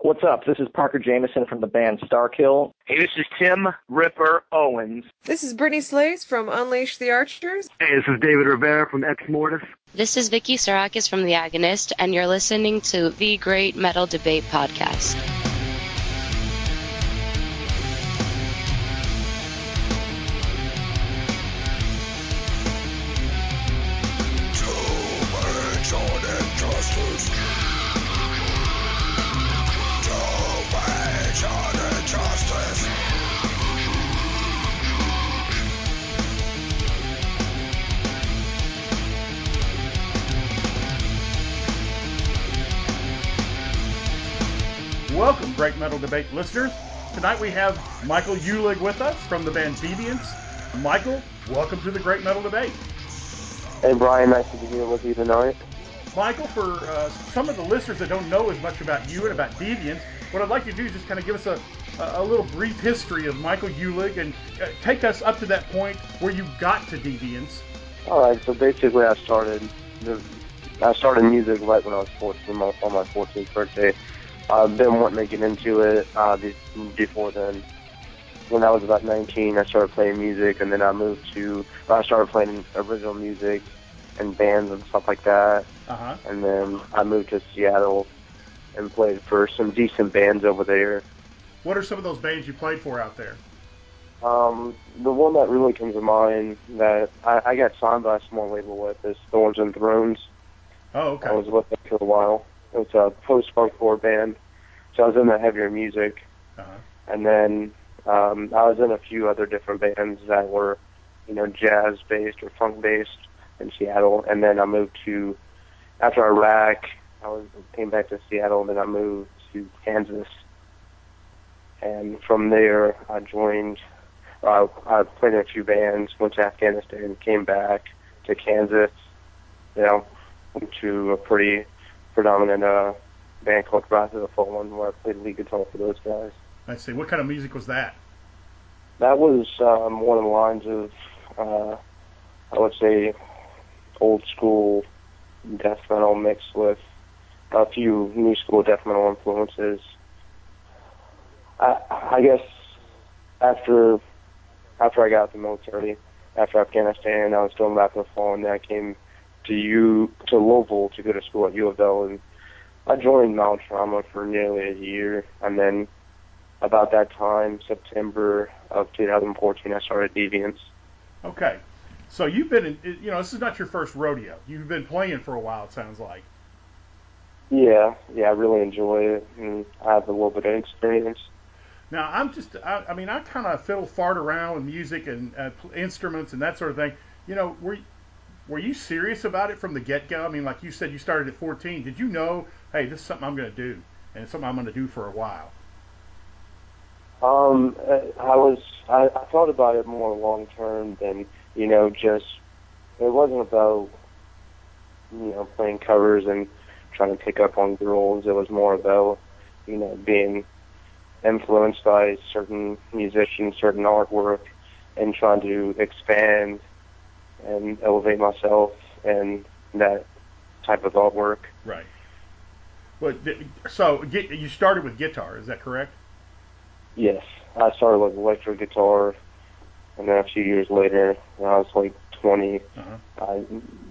What's up? This is Parker Jameson from the band Starkill. Hey, this is Tim Ripper Owens. This is Brittney Slayes from Unleash the Archers. Hey, this is David Rivera from Ex Mortis. This is Vicky Psarakis from The Agonist, and you're listening to the Great Metal Debate Podcast. Great Metal Debate listeners. Tonight we have Michael Uhlig with us from the band Deviance. Michael, welcome to the Great Metal Debate. Hey, Brian, nice to be here with you tonight. Michael, for uh, some of the listeners that don't know as much about you and about Deviance, what I'd like you to do is just kind of give us a, a little brief history of Michael Uhlig and uh, take us up to that point where you got to Deviance. All right, so basically I started I started music right when I was 14, on my 14th birthday. I've been wanting to get into it uh, before then. When I was about 19, I started playing music, and then I moved to. I started playing original music and bands and stuff like that. Uh-huh. And then I moved to Seattle and played for some decent bands over there. What are some of those bands you played for out there? Um, the one that really comes to mind that I, I got signed by a small label with is Thorns and Thrones. Oh, okay. I was with them for a while. It's a post-hardcore band. So I was in the heavier music, uh-huh. and then um, I was in a few other different bands that were, you know, jazz-based or funk-based in Seattle. And then I moved to after Iraq. I was came back to Seattle, and then I moved to Kansas. And from there, I joined. Uh, I played in a few bands. Went to Afghanistan, came back to Kansas. You know, to a pretty predominant uh, band called Rise of the Fallen, where I played lead guitar for those guys. I see. What kind of music was that? That was um, one of the lines of, uh, I would say, old school death metal mixed with a few new school death metal influences. I, I guess after after I got out of the military, after Afghanistan, I was doing Rise of the Fallen, then I came to U to Louisville to go to school at U of L, and I joined Mount Trauma for nearly a year, and then about that time, September of 2014, I started Deviance. Okay, so you've been, in, you know, this is not your first rodeo. You've been playing for a while. It sounds like. Yeah, yeah, I really enjoy it, and I have a little bit of experience. Now, I'm just, I, I mean, I kind of fiddle fart around with music and uh, instruments and that sort of thing. You know, were were you serious about it from the get go? I mean, like you said, you started at 14. Did you know, hey, this is something I'm going to do, and it's something I'm going to do for a while? Um, I was, I, I thought about it more long term than, you know, just, it wasn't about, you know, playing covers and trying to pick up on girls. It was more about, you know, being influenced by certain musicians, certain artwork, and trying to expand and elevate myself and that type of artwork. Right. But so you started with guitar, is that correct? Yes, I started with electric guitar, and then a few years later, when I was like 20, uh-huh. I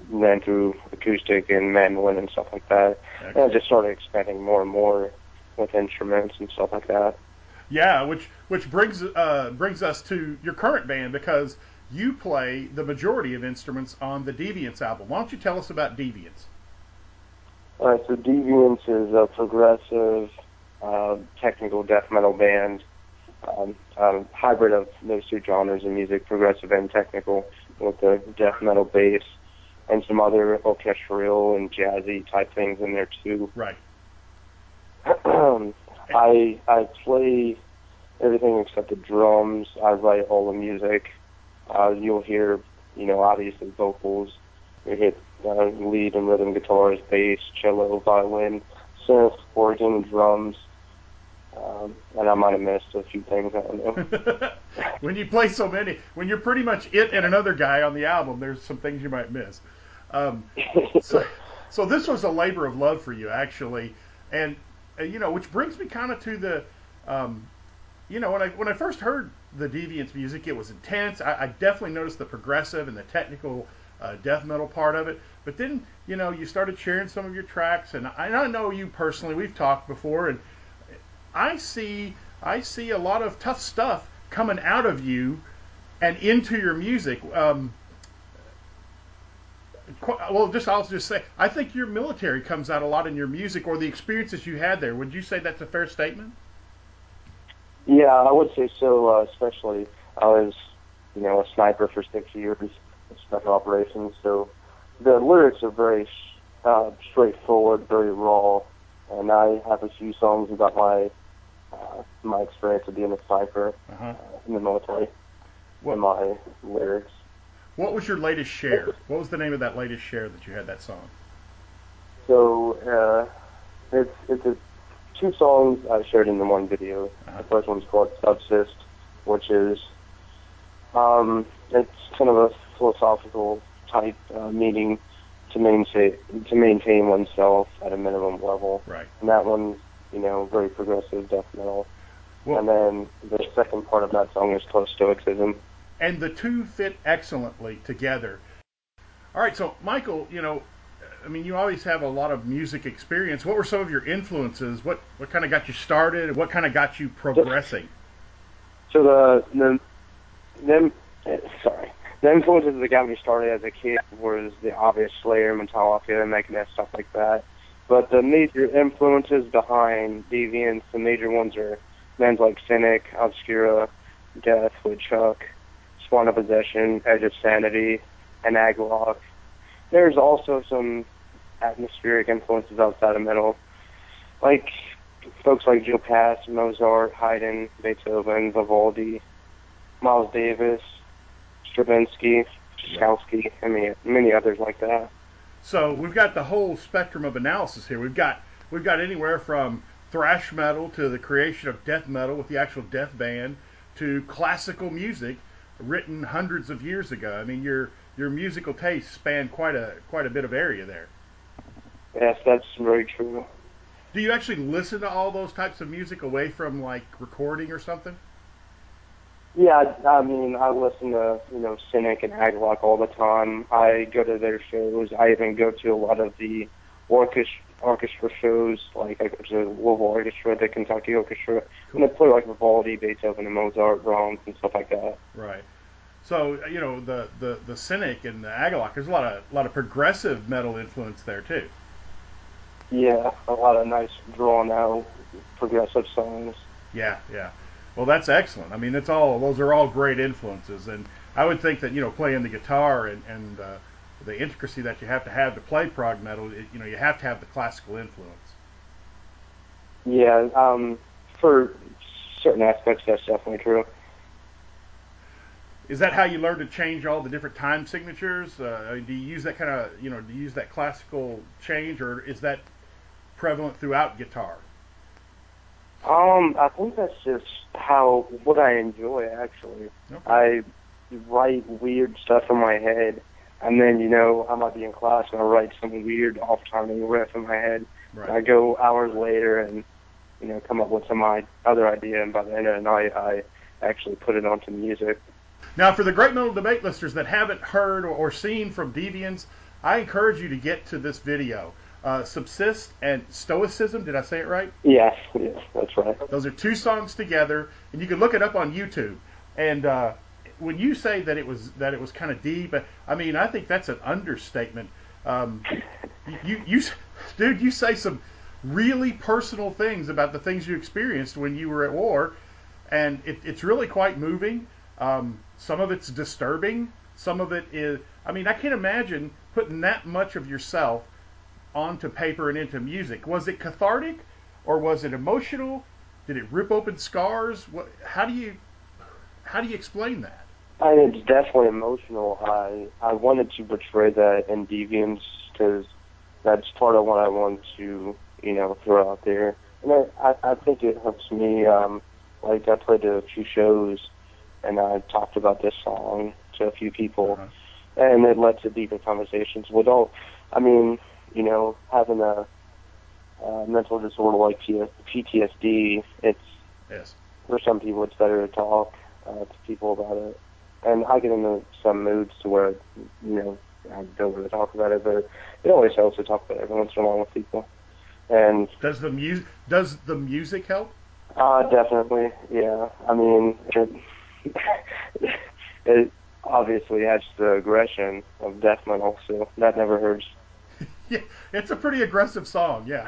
ran through acoustic and mandolin and stuff like that. And I just started expanding more and more with instruments and stuff like that. Yeah, which which brings uh, brings us to your current band because you play the majority of instruments on the Deviance album. Why don't you tell us about Deviance? All right, so Deviance is a progressive uh, technical death metal band um, a hybrid of those two genres of music, progressive and technical, with the death metal bass and some other orchestral and jazzy type things in there too. Right. I I play everything except the drums. I write all the music. Uh, you'll hear, you know, obviously vocals. You hit uh, lead and rhythm guitars, bass, cello, violin, synth, organ, drums. Um, and I might have missed a few things. I don't know. when you play so many, when you're pretty much it and another guy on the album, there's some things you might miss. Um, so, so this was a labor of love for you, actually. And uh, you know, which brings me kind of to the, um, you know, when I when I first heard the Deviance music, it was intense. I, I definitely noticed the progressive and the technical uh, death metal part of it. But then, you know, you started sharing some of your tracks, and I, and I know you personally. We've talked before, and I see I see a lot of tough stuff coming out of you and into your music. Um, well, just I'll just say, I think your military comes out a lot in your music, or the experiences you had there. Would you say that's a fair statement? Yeah, I would say so. Uh, especially, I was, you know, a sniper for six years, special operations. So the lyrics are very uh, straightforward, very raw, and I have a few songs about my uh, my experience of being a sniper Uh-huh. uh, in the military What- in my lyrics. What was your latest share? What was the name of that latest share that you had that song? So uh, it's it's a, two songs I shared in the one video. Uh-huh. The first one's called Subsist, which is um, it's kind of a philosophical type uh, meaning to maintain to maintain oneself at a minimum level. Right. And that one's you know very progressive death metal. Well- and then the second part of that song is called Stoicism. and the two fit excellently together. All right, so Michael, you know, I mean, you always have a lot of music experience. What were some of your influences? What what kind of got you started? What kind of got you progressing? So the the them sorry the influences that got me started as a kid was the obvious Slayer, Metallica, Megadeth, stuff like that. But the major influences behind Deviance, the major ones are bands like Cynic, Obscura, Death, Woodchuck, Spawn of Possession, Edge of Sanity, and Agalloch. There's also some atmospheric influences outside of metal, like folks like Joe Pass, Mozart, Haydn, Beethoven, Vivaldi, Miles Davis, Stravinsky, Tchaikovsky, and many, many others like that. So we've got the whole spectrum of analysis here. We've got we've got anywhere from thrash metal to the creation of death metal with the actual death band to classical music written hundreds of years ago. I mean, your your musical tastes span quite a quite a bit of area there. Yes, that's very true. Do you actually listen to all those types of music away from like recording or something? Yeah, I mean, I listen to, you know, Cynic and Agalloch all the time. I go to their shows. I even go to a lot of the orchestra, orchestra shows, like I go to the Louisville Orchestra, the Kentucky Orchestra, and they play like Vivaldi, Beethoven, and Mozart, Brahms, and stuff like that. Right. So you know the the the Cynic and the Agalloch. There's a lot of a lot of progressive metal influence there too. Yeah, a lot of nice drawn out progressive songs. Yeah, yeah. Well, that's excellent. I mean, it's all those are all great influences, and I would think that you know playing the guitar and and uh, the intricacy that you have to have to play prog metal, it, you know, you have to have the classical influence. Yeah, um, for certain aspects, that's definitely true. Is that how you learn to change all the different time signatures? Uh, do you use that kind of you know do you use that classical change, or is that prevalent throughout guitar? Um, I think that's just how what I enjoy actually. Okay. I write weird stuff in my head, and then you know I might be in class and I write some weird off-timing riff in my head. Right. I go hours later and you know come up with some I- other idea, and by the end of the night I actually put it onto music. Now, for the Great Metal Debate listeners that haven't heard or, or seen from Deviance, I encourage you to get to this video. Uh, Subsist and Stoicism, did I say it right? Yes, yes, that's right. Those are two songs together, and you can look it up on YouTube. And uh, when you say that it was that it was kind of deep, I mean, I think that's an understatement. Um, you, you, dude, you say some really personal things about the things you experienced when you were at war, and it, it's really quite moving. Um, some of it's disturbing. Some of it is. I mean, I can't imagine putting that much of yourself onto paper and into music. Was it cathartic, or was it emotional? Did it rip open scars? What? How do you how do you explain that? I mean, it's definitely emotional. I I wanted to portray that in Deviance because that's part of what I want to you know throw out there, and I I, I think it helps me. Um, like I played a few shows, and I talked about this song to a few people, Uh-huh. and it led to deeper conversations. With all, I mean, you know, having a uh, mental disorder like PTSD, it's Yes. for some people it's better to talk uh, to people about it. And I get into some moods to where you know I don't really talk about it, but it always helps to talk about it every once in a while with people. And Does the music does the music help? uh, definitely, yeah. I mean, it, it obviously adds to the aggression of death metal, so that never hurts. Yeah, it's a pretty aggressive song. Yeah.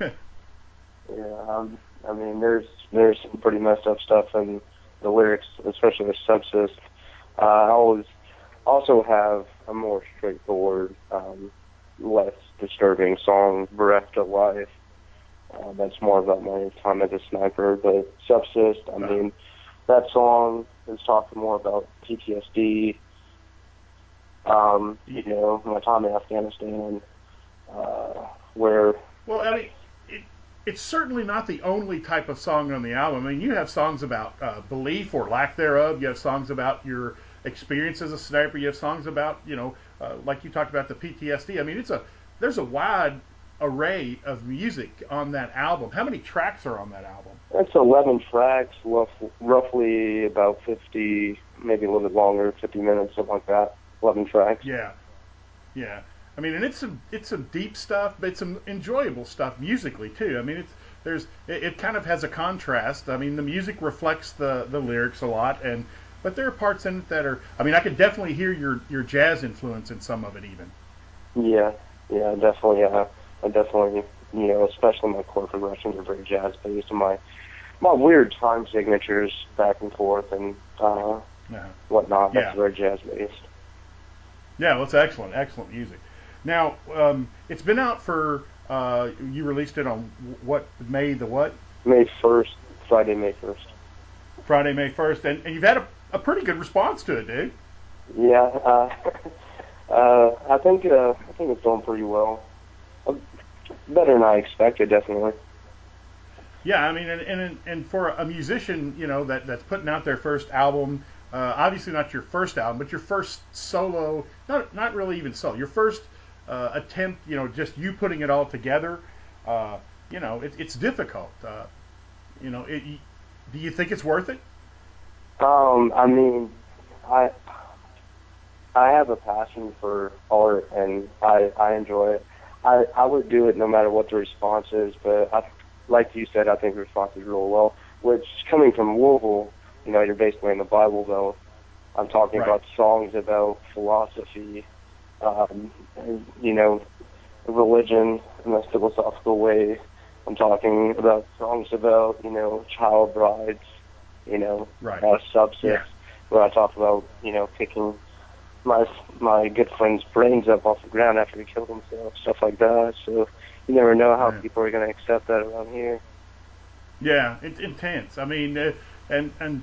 Yeah, um, I mean, there's there's some pretty messed up stuff in the lyrics, especially the subsist. Uh, I always also have a more straightforward, um, less disturbing song, "Bereft of Life." Uh, that's more about my time as a sniper. But subsist, I mean, that song is talking more about PTSD. Um, you know, my time in Afghanistan, uh, where Well, I mean, it, it's certainly not the only type of song on the album. I mean, you have songs about uh, belief or lack thereof. You have songs about your experience as a sniper. You have songs about, you know, uh, like you talked about the PTSD. I mean, it's a there's a wide array of music on that album. How many tracks are on that album? It's 11 tracks, rough, roughly about 50, maybe a little bit longer, 50 minutes, something like that. 11 tracks. Yeah, yeah. I mean, and it's some it's some deep stuff, but it's some enjoyable stuff musically too. I mean, it's there's it, it kind of has a contrast. I mean, the music reflects the the lyrics a lot, and but there are parts in it that are. I mean, I could definitely hear your your jazz influence in some of it, even. Yeah, yeah, definitely. Uh, I definitely, you know, especially my chord progressions are very jazz based, and my my weird time signatures back and forth and uh, Yeah. whatnot. That's Yeah. very jazz based. Yeah, well, it's excellent, excellent music. Now, um, it's been out for. Uh, you released it on what May the what? May 1st, Friday, May 1st. Friday, May first, and, and you've had a, a pretty good response to it, dude. Yeah, uh, uh, I think uh, I think it's going pretty well. Uh, Better than I expected, definitely. Yeah, I mean, and and, and for a musician, you know, that that's putting out their first album, uh, obviously not your first album, but your first solo, not not really even solo, your first uh, attempt, you know, just you putting it all together. Uh, you know, it, it's difficult. Uh, you know, it, do you think it's worth it? Um, I mean, I I have a passion for art, and I I enjoy it. I I would do it no matter what the response is, but I, like you said, I think the response is real well. Which coming from Louisville, you know, you're basically in the Bible Belt. I'm talking Right. about songs about philosophy, um, you know, religion in a philosophical way. I'm talking about songs about you know child brides, you know, Right. uh, substance. Yeah. Where I talk about you know picking my my good friend's brains up off the ground after he killed himself, stuff like that. So you never know how Yeah. people are going to accept that around here. Yeah, it, intense. I mean, uh, and and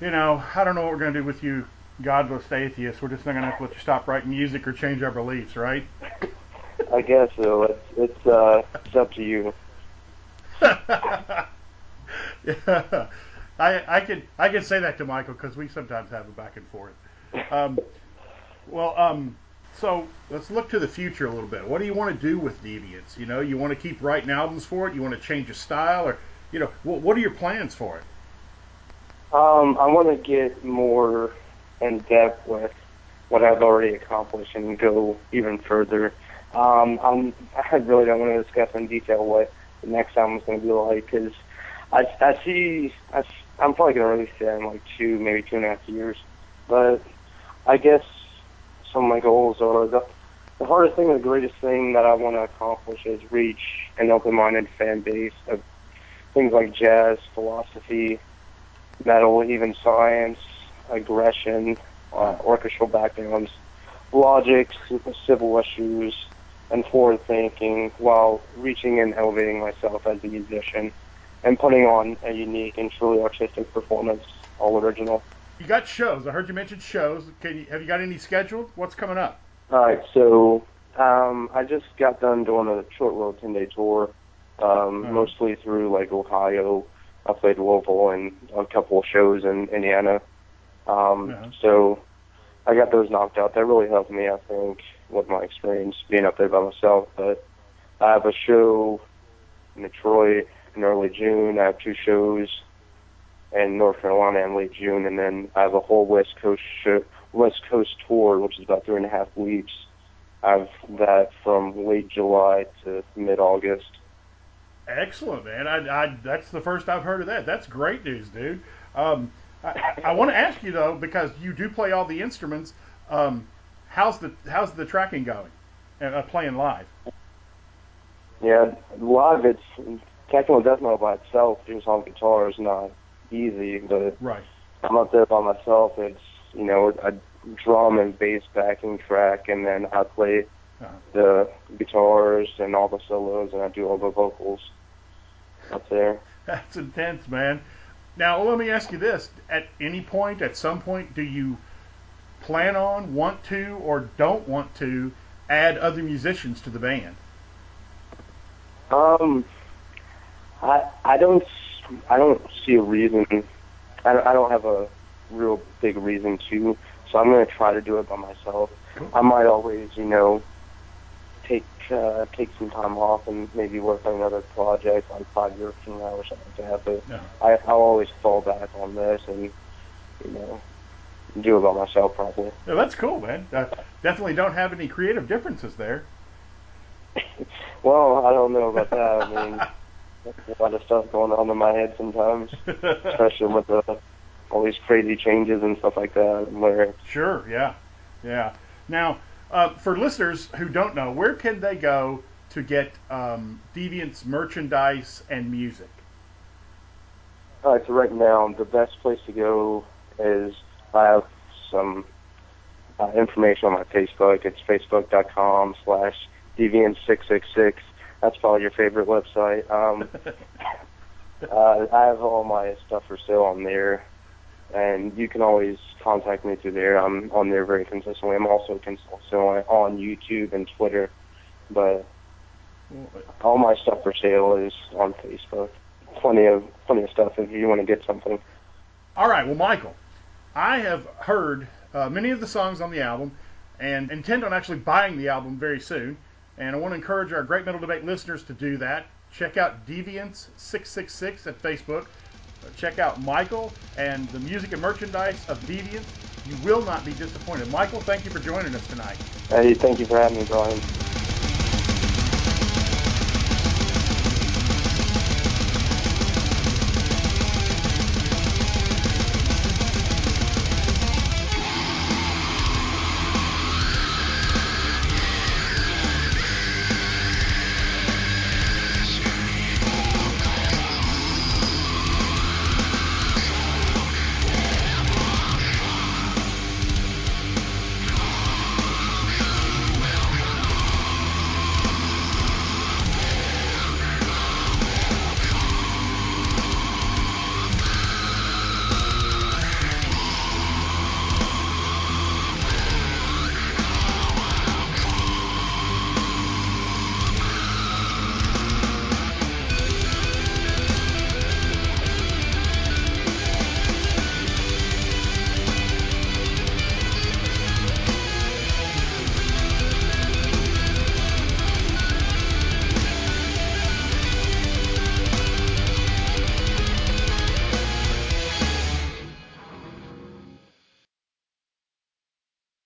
you know, I don't know what we're gonna do with you, godless atheists. We're just not gonna have to let you stop writing music or change our beliefs, right? I guess so. It's it's uh it's up to you. yeah, I I could I could say that to Michael because we sometimes have a back and forth. Um, well, um, so let's look to the future a little bit. What do you want to do with Deviance? You know, you want to keep writing albums for it? You want to change your style, or you know, what what are your plans for it? Um, I want to get more in depth with what I've already accomplished and go even further. Um, I'm, I really don't want to discuss in detail what the next album is going to be like because I, I see I, I'm probably going to release it in like two, maybe two and a half years. But I guess some of my goals are the, the hardest thing, the greatest thing that I want to accomplish is reach an open-minded fan base of things like jazz, philosophy, metal, even science, aggression, uh, orchestral backgrounds, logic, civil issues, and forward thinking while reaching and elevating myself as a musician and putting on a unique and truly artistic performance, all original. You got shows. I heard you mention shows. Can you have you got any scheduled? What's coming up? All right, so um, I just got done doing a short little 10 day tour, um, Mhm. mostly through like Ohio. I played Louisville and a couple of shows in Indiana. Um, Uh-huh. So I got those knocked out. That really helped me, I think, with my experience being up there by myself. But I have a show in Detroit in early June. I have two shows in North Carolina in late June, and then I have a whole West Coast show, West Coast tour, which is about three and a half weeks. I have that from late July to mid August. Excellent, man. I, I, that's the first I've heard of that. That's great news, dude. Um, I, I want to ask you though, because you do play all the instruments. Um, how's the how's the tracking going? Uh, playing live. Yeah, live it's technical death metal by itself, just on guitar is not easy, but Right. I'm up there by myself. It's you know a drum and bass backing track, and then I play Uh-huh. the guitars and all the solos, and I do all the vocals up there. That's intense, man. Now let me ask you this: At any point, at some point, do you plan on, want to, or don't want to add other musicians to the band? Um, I I don't I don't see a reason. I don't, I don't have a real big reason to. So I'm gonna try to do it by myself. I might always, you know, uh, take some time off and maybe work on another project like five years from now or something like that. But No. I I'll always fall back on this and you know do it by myself probably. Yeah, that's cool, man. Uh, definitely don't have any creative differences there. Well, I don't know about that. I mean, a lot of stuff going on in my head sometimes. especially with the, all these crazy changes and stuff like that. Where Sure, yeah, yeah. Now, uh, for listeners who don't know, where can they go to get um, Deviant's merchandise and music? all right, so right now the best place to go is I have some uh, information on my Facebook. It's facebook.com slash deviant666. That's probably your favorite website. Um, uh, I have all my stuff for sale on there, and you can always contact me through there. I'm on there very consistently. I'm also consistent on, on YouTube and Twitter, but all my stuff for sale is on Facebook. Plenty of plenty of stuff if you want to get something. All right, well, Michael, I have heard uh, many of the songs on the album and intend on actually buying the album very soon. And I want to encourage our Great Metal Debate listeners to do that. Check out Deviants666 at Facebook. Check out Michael and the music and merchandise of Deviant. You will not be disappointed. Michael, thank you for joining us tonight. Hey, thank you for having me, Brian.